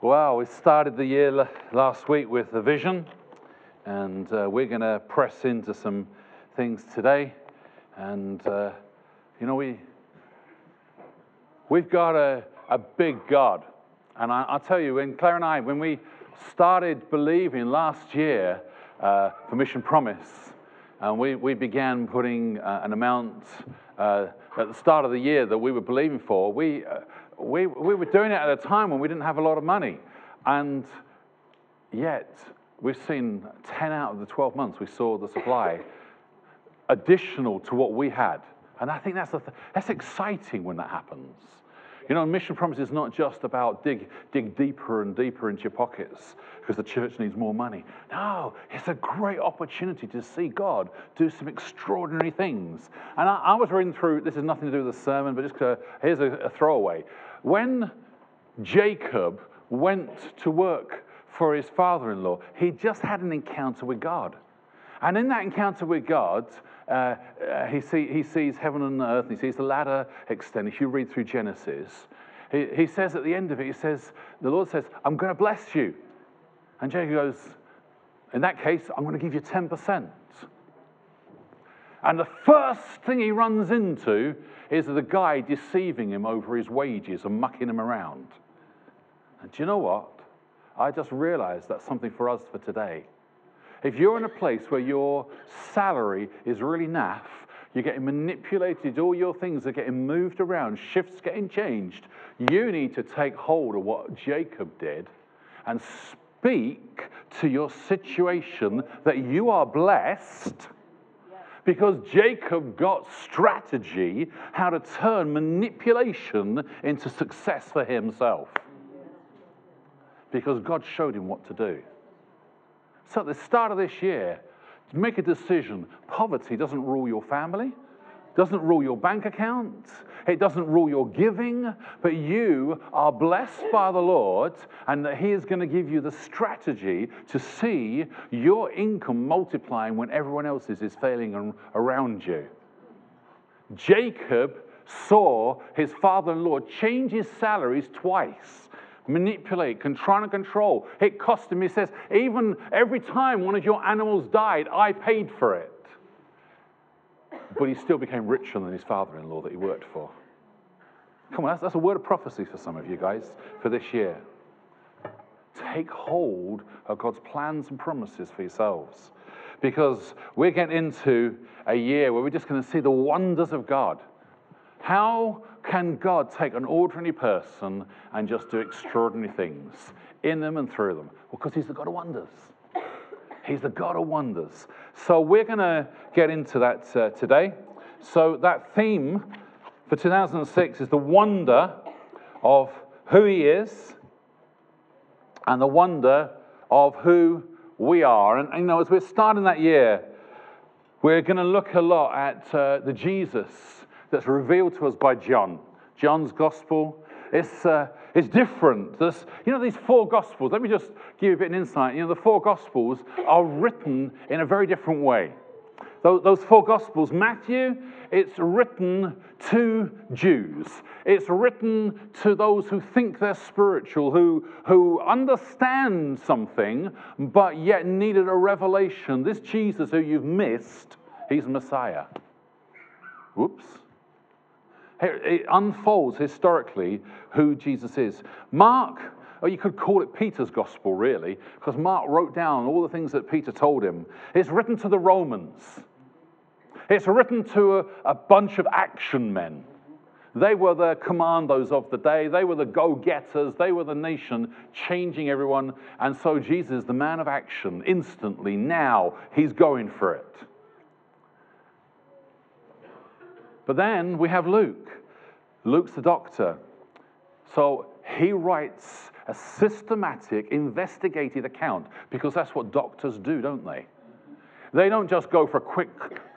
Well, we started the year last week with a vision, and uh, we're going to press into some things today. And, uh, you know, we, we've got a, a big God. And I, I'll tell you, when Claire and I, when we started believing last year uh, for Mission Promise, and we, we began putting uh, an amount uh, at the start of the year that we were believing for, we, uh, we, we were doing it at a time when we didn't have a lot of money. And yet, we've seen 10 out of the 12 months we saw the supply additional to what we had. And I think that's, th- that's exciting when that happens. You know, mission promise is not just about dig, dig deeper and deeper into your pockets because the church needs more money. No, it's a great opportunity to see God do some extraordinary things. And I, I was reading through, this has nothing to do with the sermon, but just here's a, a throwaway. When Jacob went to work for his father in law, he just had an encounter with God. And in that encounter with God, uh, uh, he, see, he sees heaven and earth, and he sees the ladder extend. If you read through Genesis, he, he says at the end of it, he says, the Lord says, I'm going to bless you. And Jacob goes, in that case, I'm going to give you 10%. And the first thing he runs into is the guy deceiving him over his wages and mucking him around. And do you know what? I just realized that's something for us for today. If you're in a place where your salary is really naff, you're getting manipulated, all your things are getting moved around, shifts getting changed, you need to take hold of what Jacob did and speak to your situation that you are blessed because Jacob got strategy how to turn manipulation into success for himself. Because God showed him what to do. So at the start of this year, make a decision. Poverty doesn't rule your family, doesn't rule your bank account, it doesn't rule your giving, but you are blessed by the Lord, and that He is going to give you the strategy to see your income multiplying when everyone else's is failing around you. Jacob saw his father in law change his salaries twice manipulate, control and control. It cost him, he says, even every time one of your animals died, I paid for it. But he still became richer than his father in law that he worked for. Come on, that's, that's a word of prophecy for some of you guys for this year. Take hold of God's plans and promises for yourselves. Because we're getting into a year where we're just going to see the wonders of God. How can God take an ordinary person and just do extraordinary things in them and through them? Well, because He's the God of wonders. He's the God of wonders. So we're going to get into that uh, today. So that theme for 2006 is the wonder of who He is and the wonder of who we are. And, and you know, as we're starting that year, we're going to look a lot at uh, the Jesus that's revealed to us by John. John's gospel. It's, uh, it's different. There's, you know, these four gospels, let me just give you a bit of insight. You know, the four gospels are written in a very different way. Those, those four gospels, Matthew, it's written to Jews. It's written to those who think they're spiritual, who, who understand something, but yet needed a revelation. This Jesus who you've missed, he's Messiah. Whoops. It unfolds historically who Jesus is. Mark, or you could call it Peter's gospel, really, because Mark wrote down all the things that Peter told him. It's written to the Romans, it's written to a, a bunch of action men. They were the commandos of the day. They were the go getters. They were the nation changing everyone. And so Jesus, the man of action, instantly, now, he's going for it. But then we have Luke. Luke's the doctor. So he writes a systematic, investigated account because that's what doctors do, don't they? They don't just go for a quick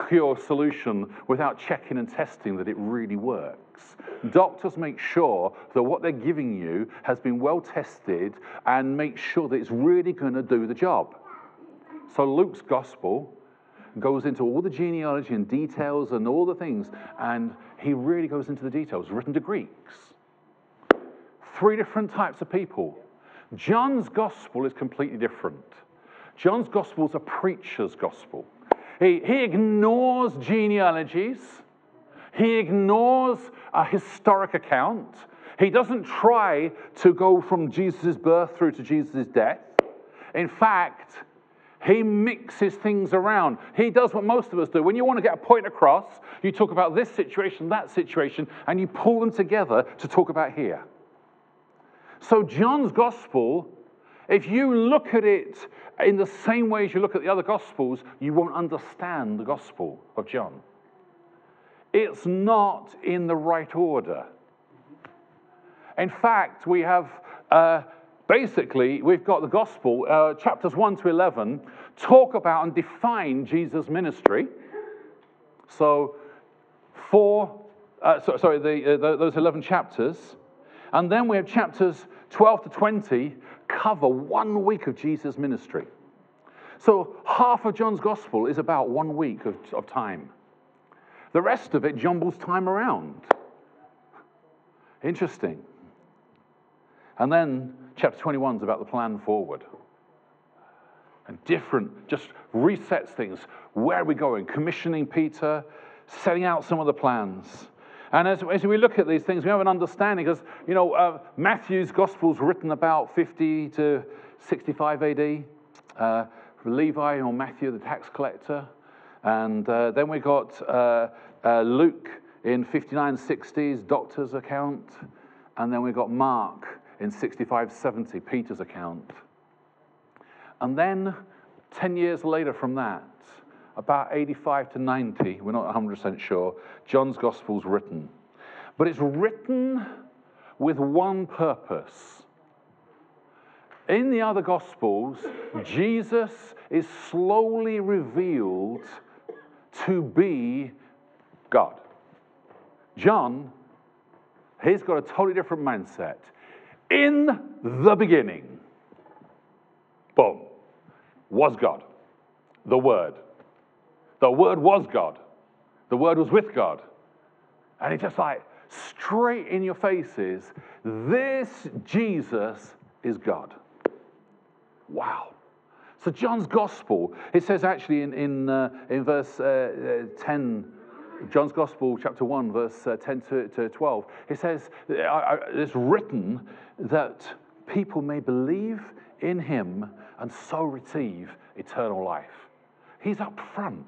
cure solution without checking and testing that it really works. Doctors make sure that what they're giving you has been well tested and make sure that it's really going to do the job. So Luke's gospel goes into all the genealogy and details and all the things, and he really goes into the details, written to Greeks. Three different types of people John's gospel is completely different. John's gospel is a preacher's gospel. He, he ignores genealogies, he ignores a historic account. He doesn't try to go from Jesus' birth through to Jesus' death. In fact, he mixes things around. He does what most of us do. When you want to get a point across, you talk about this situation, that situation, and you pull them together to talk about here. So, John's gospel, if you look at it in the same way as you look at the other gospels, you won't understand the gospel of John. It's not in the right order. In fact, we have. Uh, basically, we've got the gospel, uh, chapters 1 to 11, talk about and define Jesus' ministry. So, four, uh, so, sorry, the, uh, those 11 chapters. And then we have chapters 12 to 20 cover one week of Jesus' ministry. So, half of John's gospel is about one week of, of time. The rest of it jumbles time around. Interesting. And then chapter 21 is about the plan forward. And different, just resets things. Where are we going? Commissioning Peter, setting out some of the plans. And as, as we look at these things, we have an understanding because, you know, uh, Matthew's gospel is written about 50 to 65 AD. Uh, Levi or Matthew, the tax collector. And uh, then we got uh, uh, Luke in 59 60s, doctor's account. And then we got Mark in 65 70, Peter's account. And then 10 years later from that, about 85 to 90, we're not 100% sure, John's gospel's written. But it's written with one purpose. In the other gospels, Jesus is slowly revealed to be God. John, he's got a totally different mindset. In the beginning, boom, was God, the Word. The Word was God. The Word was with God. And it's just like straight in your faces this Jesus is God. Wow. So, John's gospel, it says actually in, in, uh, in verse uh, uh 10, John's Gospel, chapter 1, verse uh, 10 to, to 12, it says, it's written that people may believe in him and so receive eternal life. He's up front.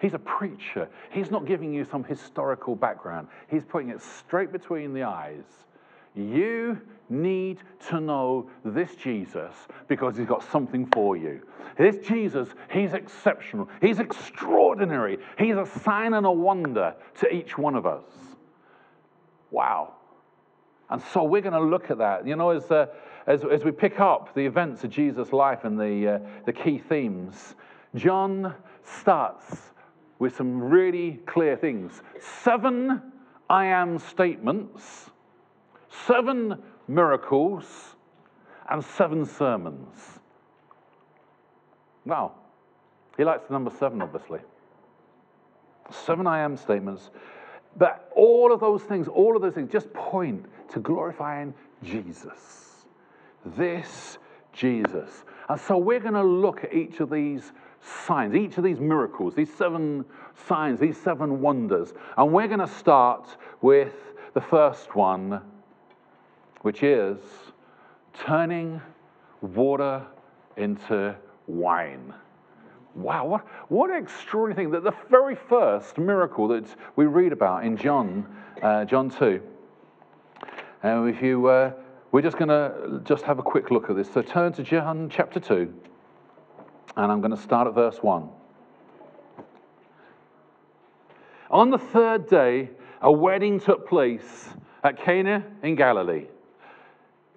He's a preacher. He's not giving you some historical background. He's putting it straight between the eyes. You need to know this Jesus because he's got something for you. This Jesus, he's exceptional. He's extraordinary. He's a sign and a wonder to each one of us. Wow. And so we're going to look at that. You know, as, uh, as, as we pick up the events of Jesus' life and the, uh, the key themes, John starts with some really clear things. Seven I am statements, seven miracles, and seven sermons. Now, He likes the number seven, obviously. Seven I am statements. But all of those things, all of those things just point to glorifying Jesus. This Jesus. And so we're going to look at each of these signs, each of these miracles, these seven signs, these seven wonders. And we're going to start with the first one, which is turning water into wine. Wow, what, what an extraordinary thing. That the very first miracle that we read about in John, uh, John 2. And if you, uh, we're just going to just have a quick look at this. So turn to John chapter 2. And I'm going to start at verse 1. On the third day, a wedding took place at Cana in Galilee.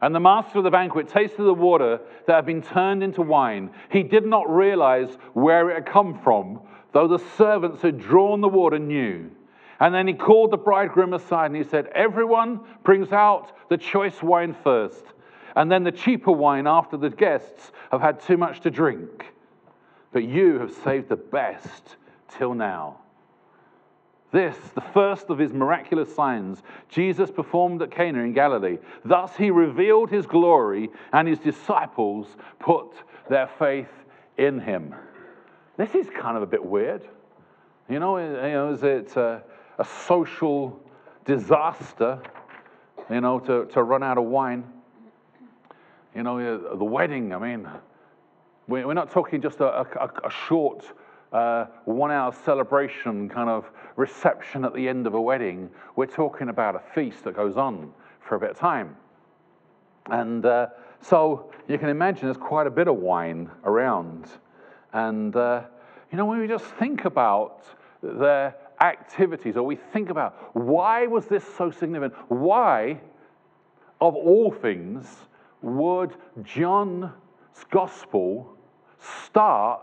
And the master of the banquet tasted the water that had been turned into wine. He did not realize where it had come from, though the servants who had drawn the water knew. And then he called the bridegroom aside and he said, Everyone brings out the choice wine first, and then the cheaper wine after the guests have had too much to drink. But you have saved the best till now. This, the first of his miraculous signs, Jesus performed at Cana in Galilee. Thus he revealed his glory, and his disciples put their faith in him. This is kind of a bit weird. You know, you know is it a, a social disaster, you know, to, to run out of wine? You know, the wedding, I mean, we're not talking just a, a, a short uh, one hour celebration kind of reception at the end of a wedding. We're talking about a feast that goes on for a bit of time. And uh, so you can imagine there's quite a bit of wine around. And, uh, you know, when we just think about their activities or we think about why was this so significant? Why, of all things, would John's gospel start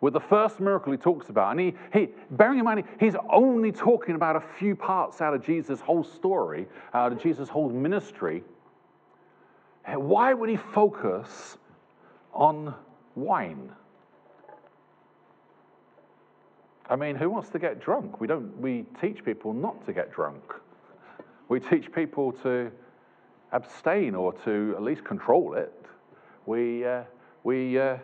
with the first miracle he talks about. And he, he, bearing in mind, he's only talking about a few parts out of Jesus' whole story, out of Jesus' whole ministry. Why would he focus on wine? I mean, who wants to get drunk? We don't. We teach people not to get drunk. We teach people to abstain or to at least control it. We uh, we uh,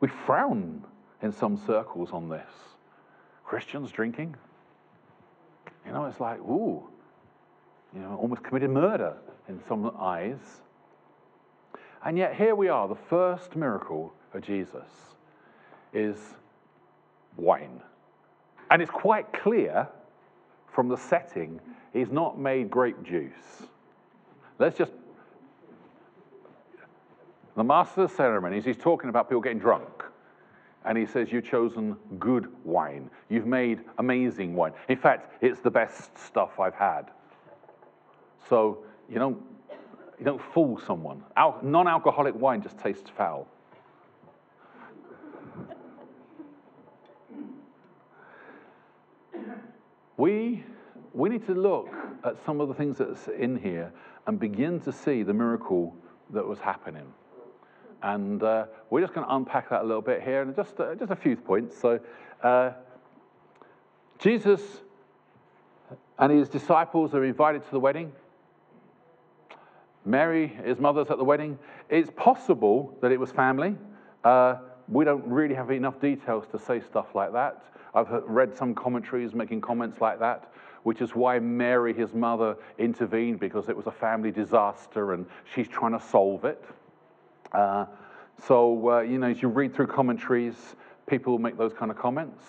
we frown in some circles on this. Christians drinking. You know, it's like, ooh, you know, almost committed murder in some eyes. And yet, here we are, the first miracle of Jesus is wine. And it's quite clear from the setting, he's not made grape juice. Let's just the master of ceremonies, he's talking about people getting drunk. And he says, You've chosen good wine. You've made amazing wine. In fact, it's the best stuff I've had. So you don't, you don't fool someone. Al- non alcoholic wine just tastes foul. We, we need to look at some of the things that's in here and begin to see the miracle that was happening. And uh, we're just going to unpack that a little bit here, and just, uh, just a few points. So, uh, Jesus and his disciples are invited to the wedding. Mary, his mother's at the wedding. It's possible that it was family. Uh, we don't really have enough details to say stuff like that. I've read some commentaries making comments like that, which is why Mary, his mother, intervened because it was a family disaster and she's trying to solve it. Uh, so, uh, you know, as you read through commentaries, people will make those kind of comments.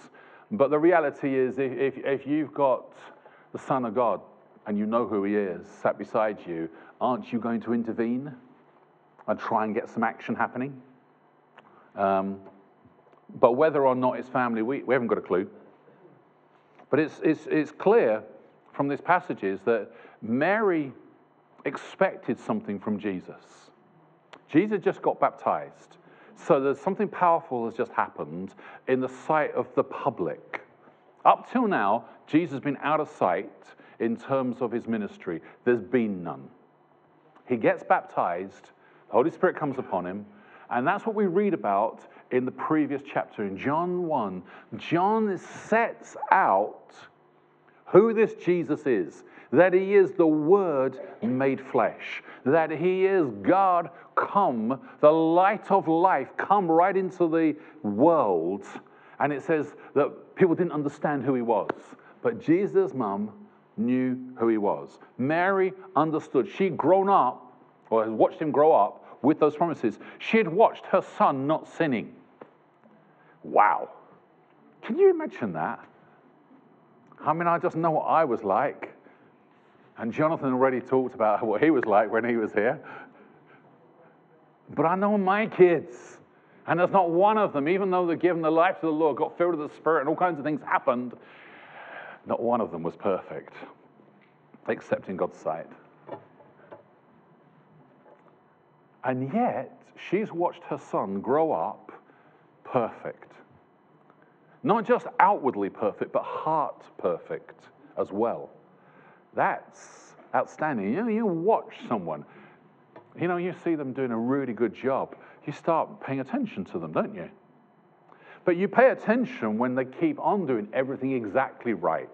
But the reality is, if, if you've got the Son of God and you know who he is sat beside you, aren't you going to intervene and try and get some action happening? Um, but whether or not it's family, we, we haven't got a clue. But it's, it's, it's clear from these passages that Mary expected something from Jesus. Jesus just got baptized. So there's something powerful has just happened in the sight of the public. Up till now, Jesus has been out of sight in terms of his ministry. There's been none. He gets baptized, the Holy Spirit comes upon him, and that's what we read about in the previous chapter in John 1. John sets out who this Jesus is that he is the Word made flesh, that he is God come, the light of life, come right into the world. And it says that people didn't understand who he was. But Jesus' mum knew who he was. Mary understood. She'd grown up, or had watched him grow up, with those promises. She had watched her son not sinning. Wow. Can you imagine that? I mean, I just know what I was like. And Jonathan already talked about what he was like when he was here. But I know my kids. And there's not one of them, even though they're given their life to the Lord, got filled with the Spirit, and all kinds of things happened, not one of them was perfect, except in God's sight. And yet, she's watched her son grow up perfect. Not just outwardly perfect, but heart perfect as well. That's outstanding. You know, you watch someone, you know, you see them doing a really good job, you start paying attention to them, don't you? But you pay attention when they keep on doing everything exactly right.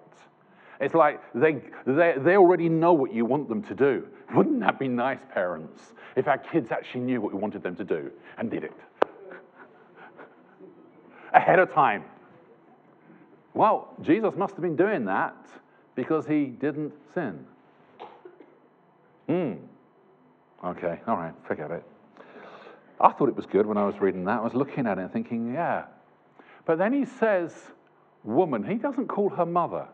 It's like they, they, they already know what you want them to do. Wouldn't that be nice, parents, if our kids actually knew what we wanted them to do and did it ahead of time? Well, Jesus must have been doing that because he didn't sin. Hmm. Okay, all right, forget it. I thought it was good when I was reading that. I was looking at it and thinking, yeah. But then he says, woman. He doesn't call her mother.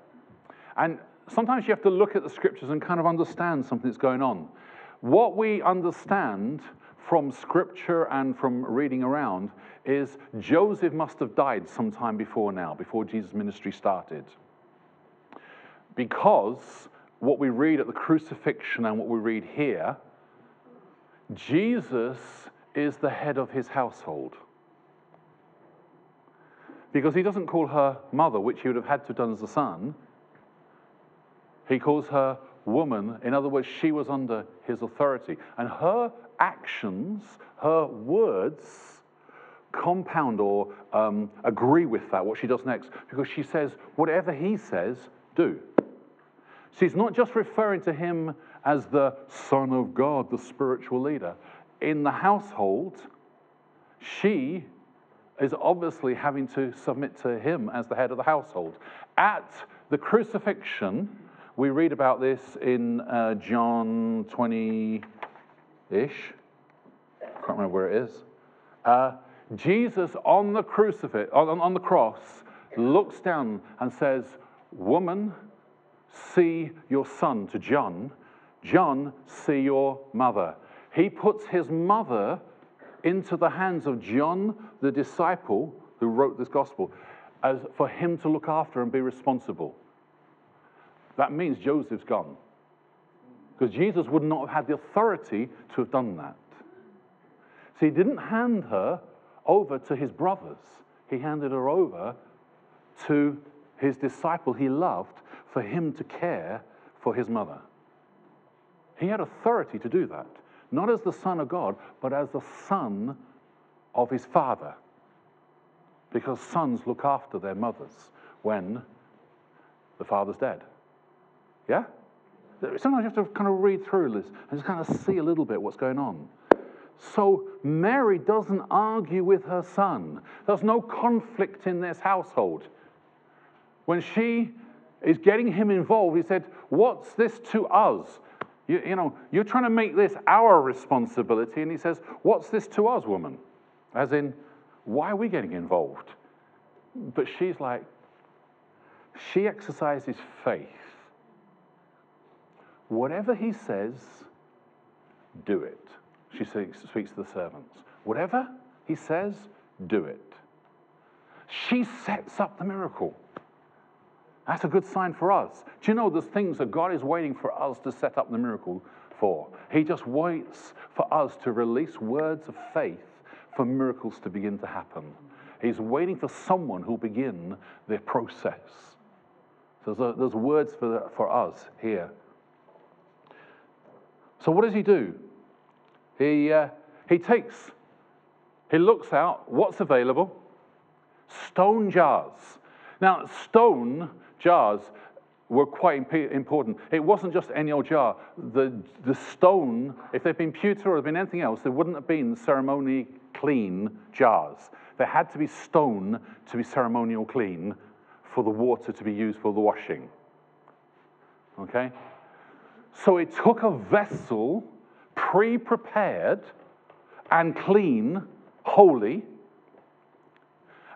And sometimes you have to look at the scriptures and kind of understand something that's going on. What we understand from scripture and from reading around is Joseph must have died sometime before now, before Jesus' ministry started. Because what we read at the crucifixion and what we read here, Jesus is the head of his household. Because he doesn't call her mother, which he would have had to have done as a son. He calls her woman. In other words, she was under his authority. And her actions, her words, compound or um, agree with that, what she does next, because she says, whatever he says, do. She's not just referring to him as the Son of God, the spiritual leader. In the household, she is obviously having to submit to him as the head of the household. At the crucifixion, we read about this in uh, John 20 ish. Can't remember where it is. Uh, Jesus on the crucifix, on, on the cross, looks down and says, Woman, see your son to John. John, see your mother. He puts his mother into the hands of John, the disciple who wrote this gospel, as for him to look after and be responsible. That means Joseph's gone. Because Jesus would not have had the authority to have done that. So he didn't hand her over to his brothers, he handed her over to his disciple he loved for him to care for his mother. He had authority to do that, not as the Son of God, but as the Son of his Father. Because sons look after their mothers when the father's dead. Yeah? Sometimes you have to kind of read through this and just kind of see a little bit what's going on. So Mary doesn't argue with her son. There's no conflict in this household. When she is getting him involved, he said, What's this to us? You, you know, you're trying to make this our responsibility. And he says, What's this to us, woman? As in, why are we getting involved? But she's like, she exercises faith Whatever he says, do it. She speaks to the servants. Whatever he says, do it. She sets up the miracle. That's a good sign for us. Do you know there's things that God is waiting for us to set up the miracle for? He just waits for us to release words of faith for miracles to begin to happen. He's waiting for someone who'll begin the process. So there's, there's words for, for us here so what does he do? He, uh, he takes, he looks out what's available stone jars. Now, stone jars were quite important. It wasn't just any old jar. The, the stone, if they'd been pewter or had been anything else, there wouldn't have been ceremonially clean jars. There had to be stone to be ceremonial clean for the water to be used for the washing. Okay? So it took a vessel pre prepared and clean, holy.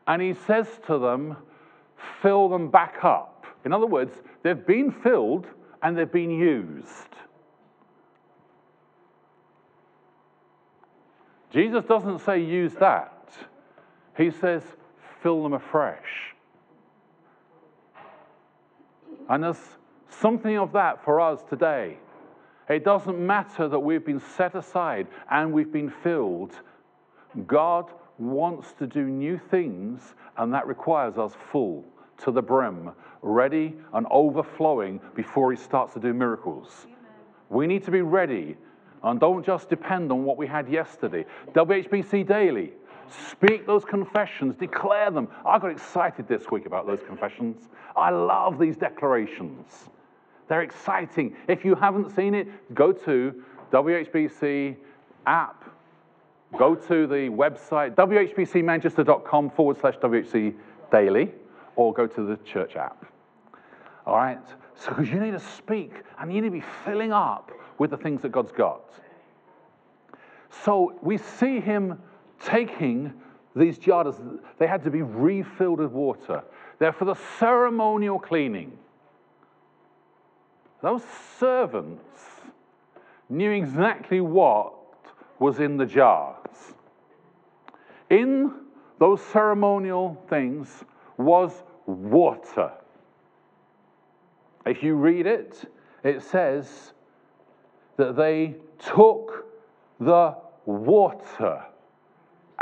And he says to them, fill them back up. In other words, they've been filled and they've been used. Jesus doesn't say use that, he says fill them afresh. And there's something of that for us today. It doesn't matter that we've been set aside and we've been filled. God wants to do new things, and that requires us full to the brim, ready and overflowing before He starts to do miracles. Amen. We need to be ready and don't just depend on what we had yesterday. WHBC Daily, speak those confessions, declare them. I got excited this week about those confessions. I love these declarations. They're exciting. If you haven't seen it, go to WHBC app, go to the website, whbcmanchester.com forward slash WHC daily, or go to the church app. All right? So, because you need to speak and you need to be filling up with the things that God's got. So, we see him taking these jars, they had to be refilled with water. They're for the ceremonial cleaning. Those servants knew exactly what was in the jars. In those ceremonial things was water. If you read it, it says that they took the water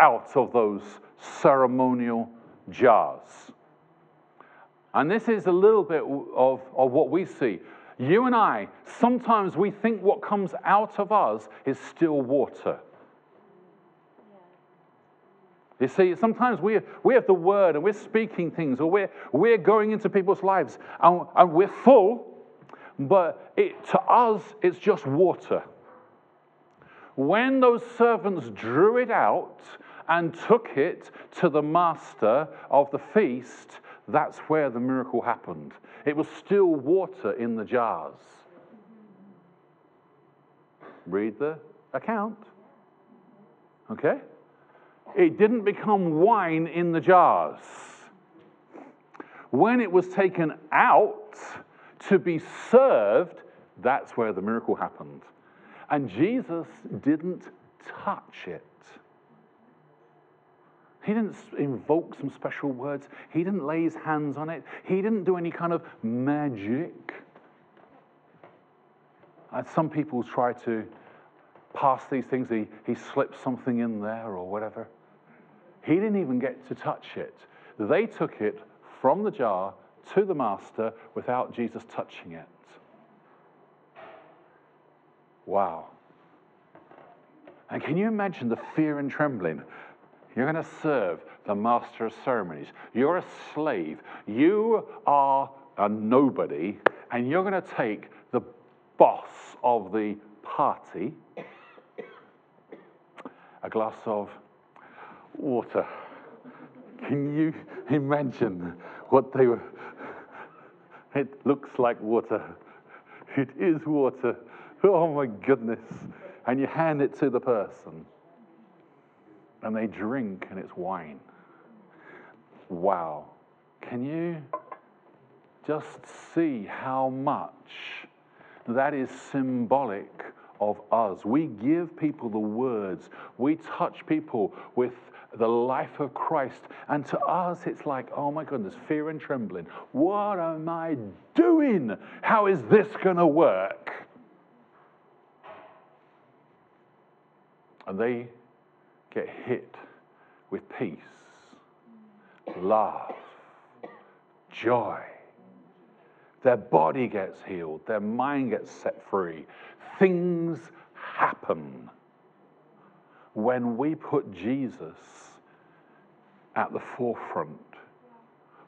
out of those ceremonial jars. And this is a little bit of, of what we see. You and I, sometimes we think what comes out of us is still water. You see, sometimes we, we have the word and we're speaking things or we're, we're going into people's lives and, and we're full, but it, to us, it's just water. When those servants drew it out and took it to the master of the feast, that's where the miracle happened. It was still water in the jars. Read the account. Okay? It didn't become wine in the jars. When it was taken out to be served, that's where the miracle happened. And Jesus didn't touch it. He didn't invoke some special words. He didn't lay his hands on it. He didn't do any kind of magic. And some people try to pass these things. He, he slipped something in there or whatever. He didn't even get to touch it. They took it from the jar to the master without Jesus touching it. Wow. And can you imagine the fear and trembling? You're going to serve the master of ceremonies. You're a slave. You are a nobody, and you're going to take the boss of the party a glass of water. Can you imagine what they were? It looks like water. It is water. Oh my goodness. And you hand it to the person and they drink and it's wine. Wow. Can you just see how much that is symbolic of us? We give people the words, we touch people with the life of Christ. And to us, it's like, oh my goodness, fear and trembling. What am I doing? How is this going to work? And they get hit with peace, love, joy. Their body gets healed, their mind gets set free. Things happen when we put Jesus at the forefront,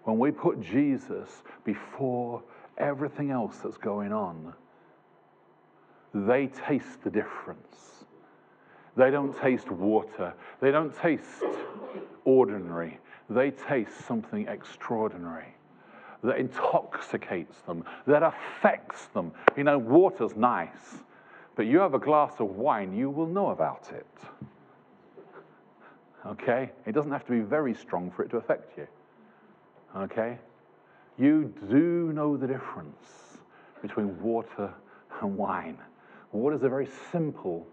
when we put Jesus before everything else that's going on. They taste the difference they don't taste water. They don't taste ordinary. They taste something extraordinary that intoxicates them, that affects them. You know, water's nice, but you have a glass of wine, you will know about it. Okay? It doesn't have to be very strong for it to affect you. Okay? You do know the difference between water and wine. Water is a very simple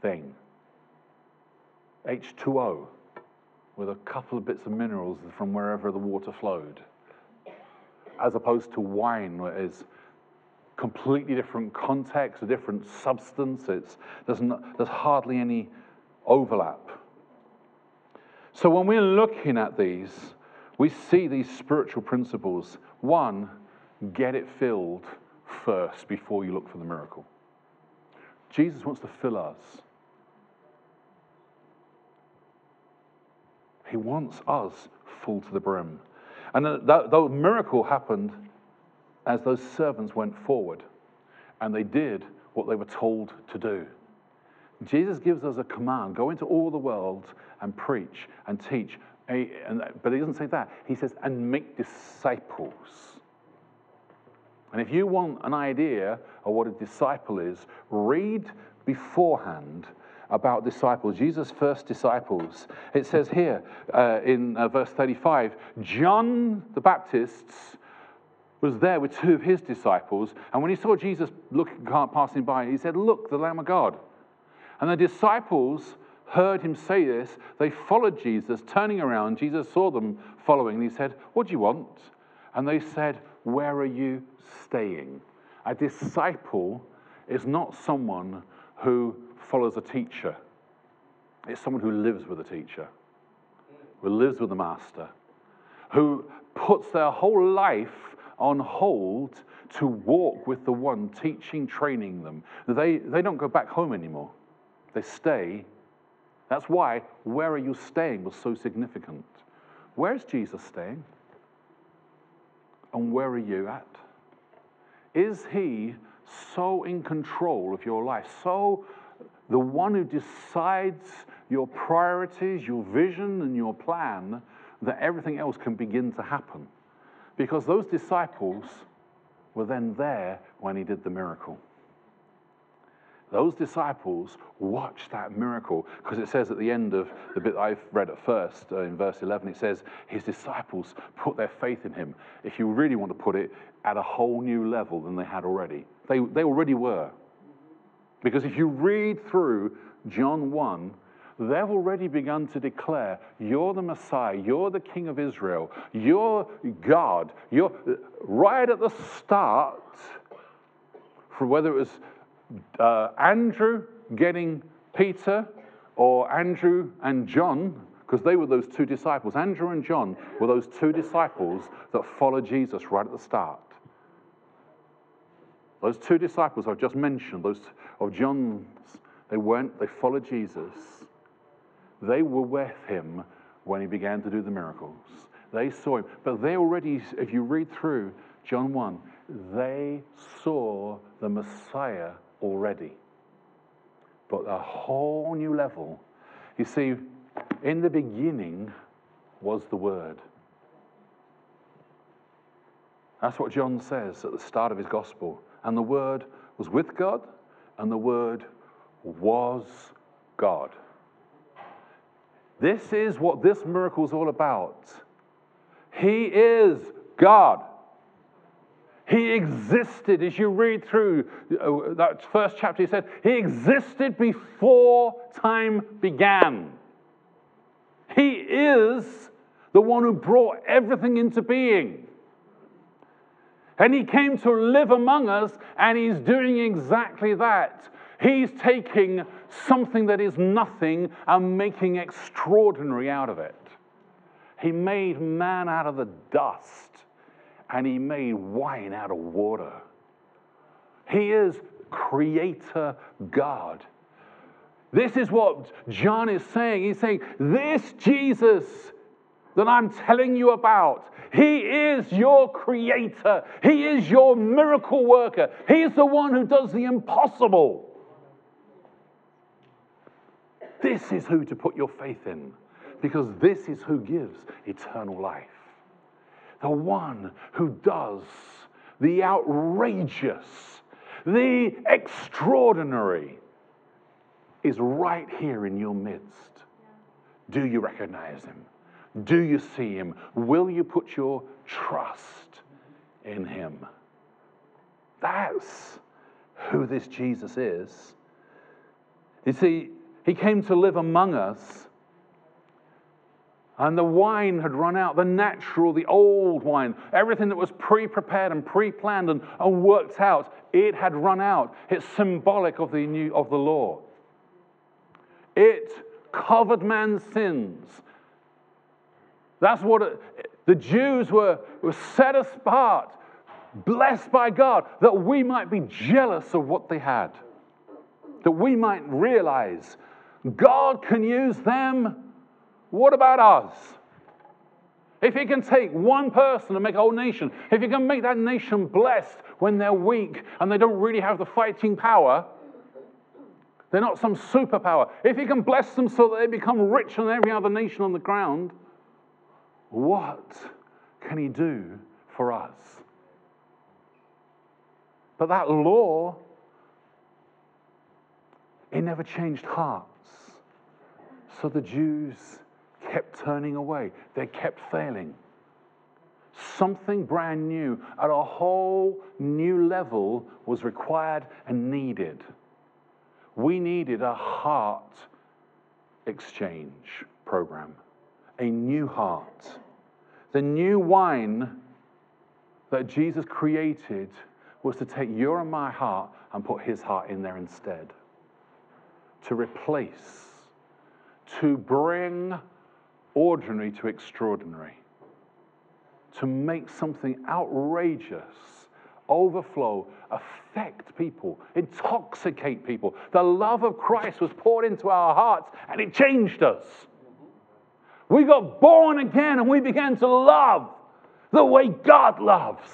thing. H2O with a couple of bits of minerals from wherever the water flowed, as opposed to wine, where it's completely different context, a different substance. It's, there's, not, there's hardly any overlap. So when we're looking at these, we see these spiritual principles. One, get it filled first before you look for the miracle. Jesus wants to fill us. He wants us full to the brim. And that, that miracle happened as those servants went forward and they did what they were told to do. Jesus gives us a command go into all the world and preach and teach. But he doesn't say that. He says, and make disciples. And if you want an idea of what a disciple is, read beforehand about disciples, Jesus' first disciples. It says here uh, in uh, verse 35 John the Baptist's was there with two of his disciples, and when he saw Jesus looking, passing by, he said, Look, the Lamb of God. And the disciples heard him say this. They followed Jesus, turning around. Jesus saw them following, and he said, What do you want? And they said, Where are you staying? A disciple is not someone who follows a teacher, it's someone who lives with a teacher, who lives with the master, who puts their whole life on hold to walk with the one teaching, training them. They, they don't go back home anymore, they stay. That's why where are you staying was so significant. Where's Jesus staying? And where are you at? Is he so in control of your life, so the one who decides your priorities, your vision, and your plan, that everything else can begin to happen? Because those disciples were then there when he did the miracle. Those disciples watched that miracle because it says at the end of the bit I've read at first, uh, in verse 11, it says, His disciples put their faith in him. If you really want to put it, at a whole new level than they had already. They, they already were. Because if you read through John 1, they've already begun to declare, You're the Messiah, you're the King of Israel, you're God. You're right at the start, for whether it was uh, Andrew getting Peter or Andrew and John, because they were those two disciples. Andrew and John were those two disciples that followed Jesus right at the start. Those two disciples I've just mentioned, those of John's, they went, they followed Jesus. They were with him when he began to do the miracles. They saw him. But they already, if you read through John 1, they saw the Messiah already. But a whole new level. You see, in the beginning was the Word. That's what John says at the start of his gospel. And the Word was with God, and the Word was God. This is what this miracle is all about. He is God. He existed, as you read through uh, that first chapter, he said, He existed before time began. He is the one who brought everything into being. And He came to live among us, and He's doing exactly that. He's taking something that is nothing and making extraordinary out of it. He made man out of the dust and he made wine out of water. He is creator God. This is what John is saying. He's saying, This Jesus that I'm telling you about, He is your creator. He is your miracle worker. He is the one who does the impossible. This is who to put your faith in, because this is who gives eternal life. The one who does the outrageous, the extraordinary, is right here in your midst. Do you recognize him? Do you see him? Will you put your trust in him? That's who this Jesus is. You see, he came to live among us, and the wine had run out the natural, the old wine, everything that was pre prepared and pre planned and, and worked out, it had run out. It's symbolic of the, new, of the law. It covered man's sins. That's what it, the Jews were, were set apart, blessed by God, that we might be jealous of what they had, that we might realize God can use them. What about us? If He can take one person and make a whole nation, if He can make that nation blessed when they're weak and they don't really have the fighting power, they're not some superpower. If He can bless them so that they become richer than every other nation on the ground, what can He do for us? But that law, it never changed hearts. So the Jews kept turning away, they kept failing. Something brand new at a whole new level was required and needed. We needed a heart exchange program, a new heart. The new wine that Jesus created was to take your and my heart and put his heart in there instead. To replace, to bring ordinary to extraordinary, to make something outrageous overflow, affect people, intoxicate people. The love of Christ was poured into our hearts and it changed us. We got born again and we began to love the way God loves.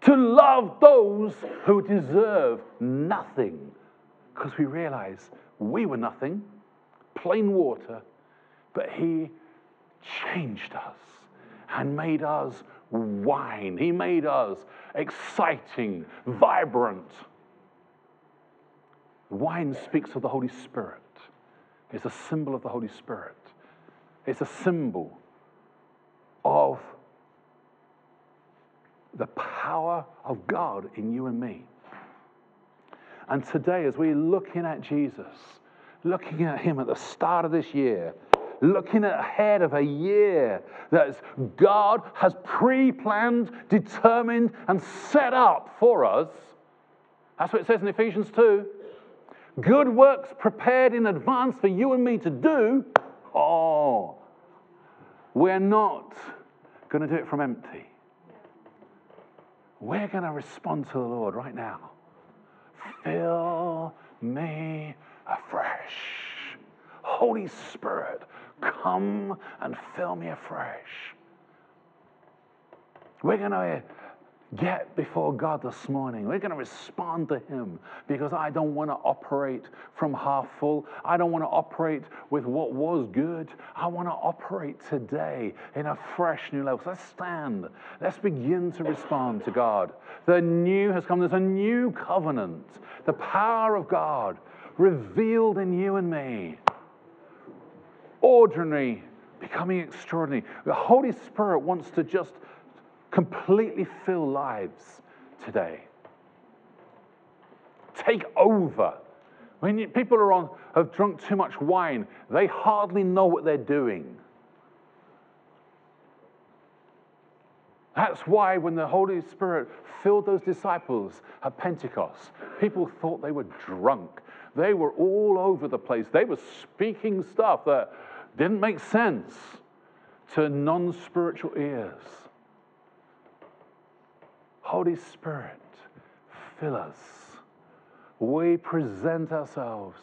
To love those who deserve nothing. Because we realize we were nothing, plain water, but He changed us and made us wine. He made us exciting, vibrant. Wine speaks of the Holy Spirit. It's a symbol of the Holy Spirit. It's a symbol of the power of God in you and me. And today, as we're looking at Jesus, looking at Him at the start of this year, looking ahead of a year that God has pre planned, determined, and set up for us. That's what it says in Ephesians 2. Good works prepared in advance for you and me to do. Oh, we're not going to do it from empty. We're going to respond to the Lord right now. Fill me afresh. Holy Spirit, Come and fill me afresh. We're going to get before God this morning. We're going to respond to Him because I don't want to operate from half full. I don't want to operate with what was good. I want to operate today in a fresh new level. So let's stand. Let's begin to respond to God. The new has come. There's a new covenant. The power of God revealed in you and me ordinary becoming extraordinary. The Holy Spirit wants to just completely fill lives today. Take over. When you, people are on, have drunk too much wine, they hardly know what they're doing. That's why when the Holy Spirit filled those disciples at Pentecost, people thought they were drunk. They were all over the place. They were speaking stuff that didn't make sense to non spiritual ears. Holy Spirit, fill us. We present ourselves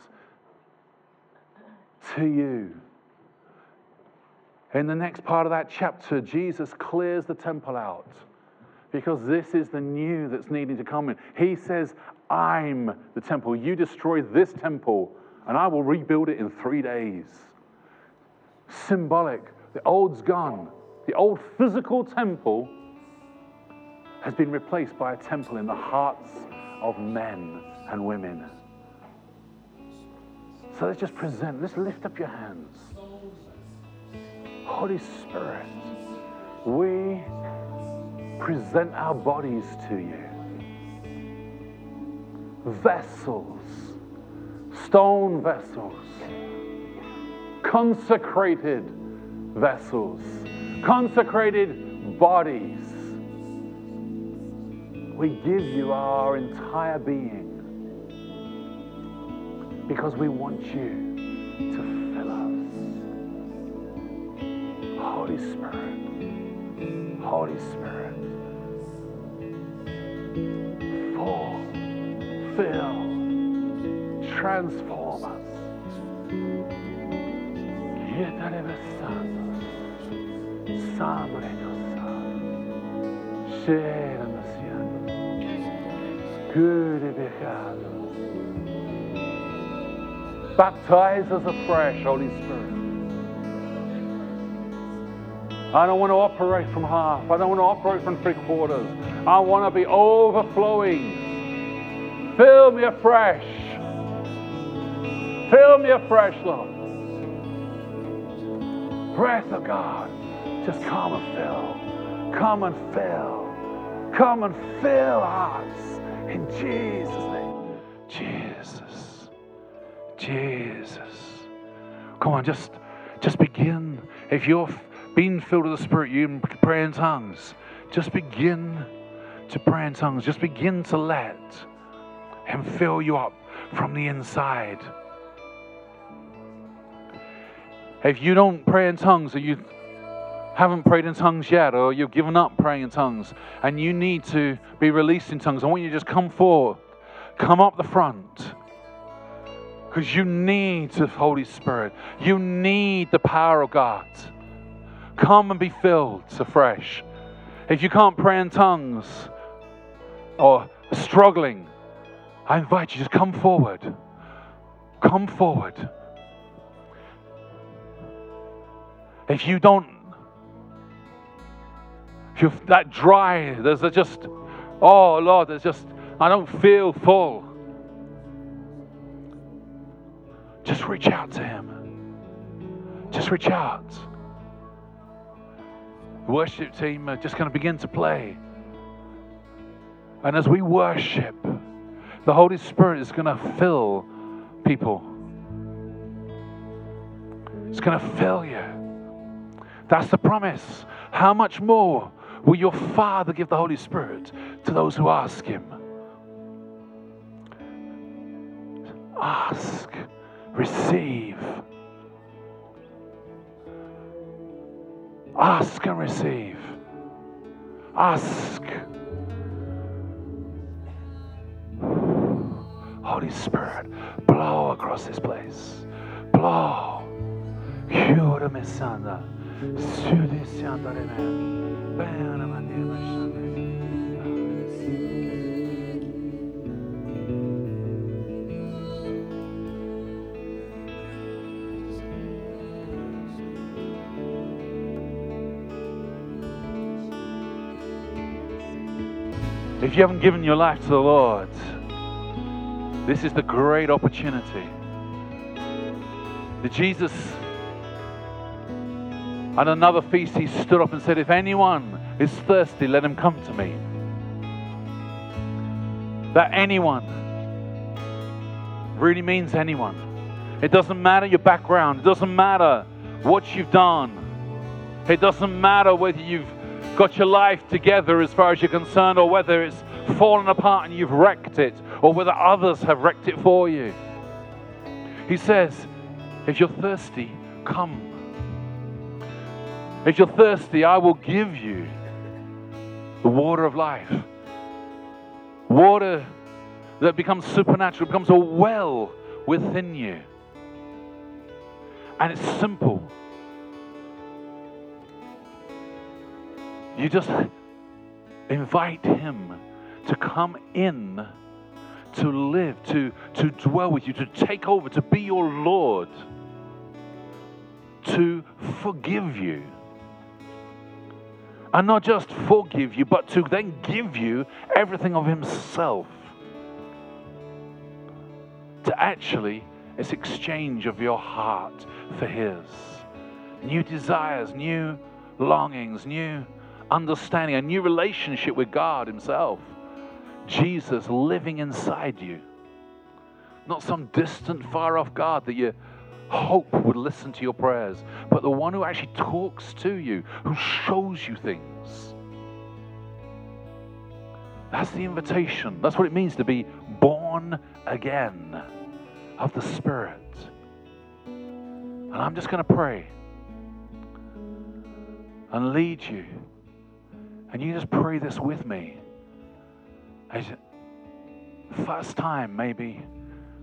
to you. In the next part of that chapter, Jesus clears the temple out because this is the new that's needing to come in. He says, I'm the temple. You destroy this temple, and I will rebuild it in three days symbolic. The old's gone. The old physical temple has been replaced by a temple in the hearts of men and women. So let's just present, let's lift up your hands. Holy Spirit, we present our bodies to you. Vessels, stone vessels, consecrated vessels, consecrated bodies. We give you our entire being because we want you to fill us. Holy Spirit, Holy Spirit, fall, fill, transform us. Good. Baptize us afresh, Holy Spirit. I don't want to operate from half. I don't want to operate from three quarters. I want to be overflowing. Fill me afresh. Fill me afresh, Lord. Breath of God, just come and fill. Come and fill. Come and fill us in Jesus' name. Jesus. Jesus. Come on, just just begin. If you're being filled with the Spirit, you pray in tongues. Just begin to pray in tongues. Just begin to let Him fill you up from the inside. If you don't pray in tongues, or you haven't prayed in tongues yet, or you've given up praying in tongues, and you need to be released in tongues, I want you to just come forward, come up the front. Because you need the Holy Spirit. You need the power of God. Come and be filled afresh. If you can't pray in tongues or struggling, I invite you just come forward. Come forward. If you don't you're that dry, there's a just, oh Lord, there's just, I don't feel full. Just reach out to Him. Just reach out. The worship team are just going to begin to play. And as we worship, the Holy Spirit is going to fill people. It's going to fill you. That's the promise. How much more Will your Father give the Holy Spirit to those who ask Him? Ask, receive. Ask and receive. Ask. Holy Spirit, blow across this place. Blow. Cure me, if you haven't given your life to the Lord, this is the great opportunity. The Jesus on another feast, he stood up and said, If anyone is thirsty, let him come to me. That anyone really means anyone. It doesn't matter your background, it doesn't matter what you've done, it doesn't matter whether you've got your life together as far as you're concerned, or whether it's fallen apart and you've wrecked it, or whether others have wrecked it for you. He says, If you're thirsty, come if you're thirsty, I will give you the water of life. Water that becomes supernatural, becomes a well within you. And it's simple. You just invite Him to come in, to live, to, to dwell with you, to take over, to be your Lord, to forgive you and not just forgive you, but to then give you everything of Himself. To actually this exchange of your heart for His. New desires, new longings, new understanding, a new relationship with God Himself. Jesus living inside you. Not some distant, far off God that you hope would listen to your prayers, but the one who actually talks to you, who shows you things. That's the invitation. That's what it means to be born again of the Spirit. And I'm just going to pray and lead you. And you just pray this with me. As first time, maybe,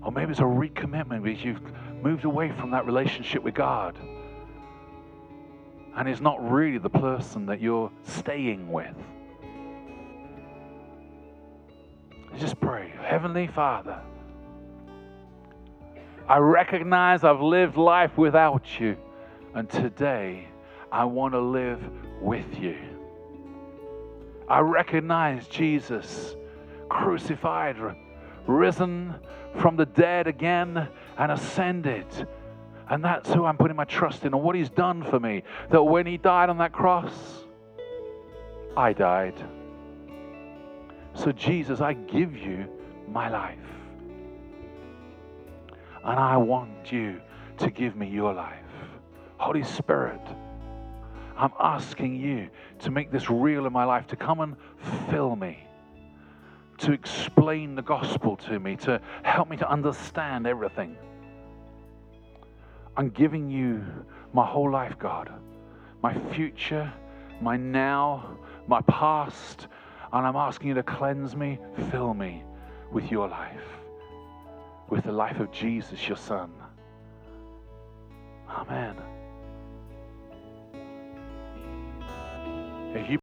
or maybe it's a recommitment because you've moved away from that relationship with God. And is not really the person that you're staying with. Just pray. Heavenly Father, I recognize I've lived life without you. And today, I want to live with you. I recognize Jesus crucified, risen from the dead again, and ascended. And that's who I'm putting my trust in and what he's done for me. That when he died on that cross, I died. So, Jesus, I give you my life. And I want you to give me your life. Holy Spirit, I'm asking you to make this real in my life, to come and fill me, to explain the gospel to me, to help me to understand everything. I'm giving you my whole life, God, my future, my now, my past, and I'm asking you to cleanse me, fill me with your life, with the life of Jesus, your Son. Amen. If you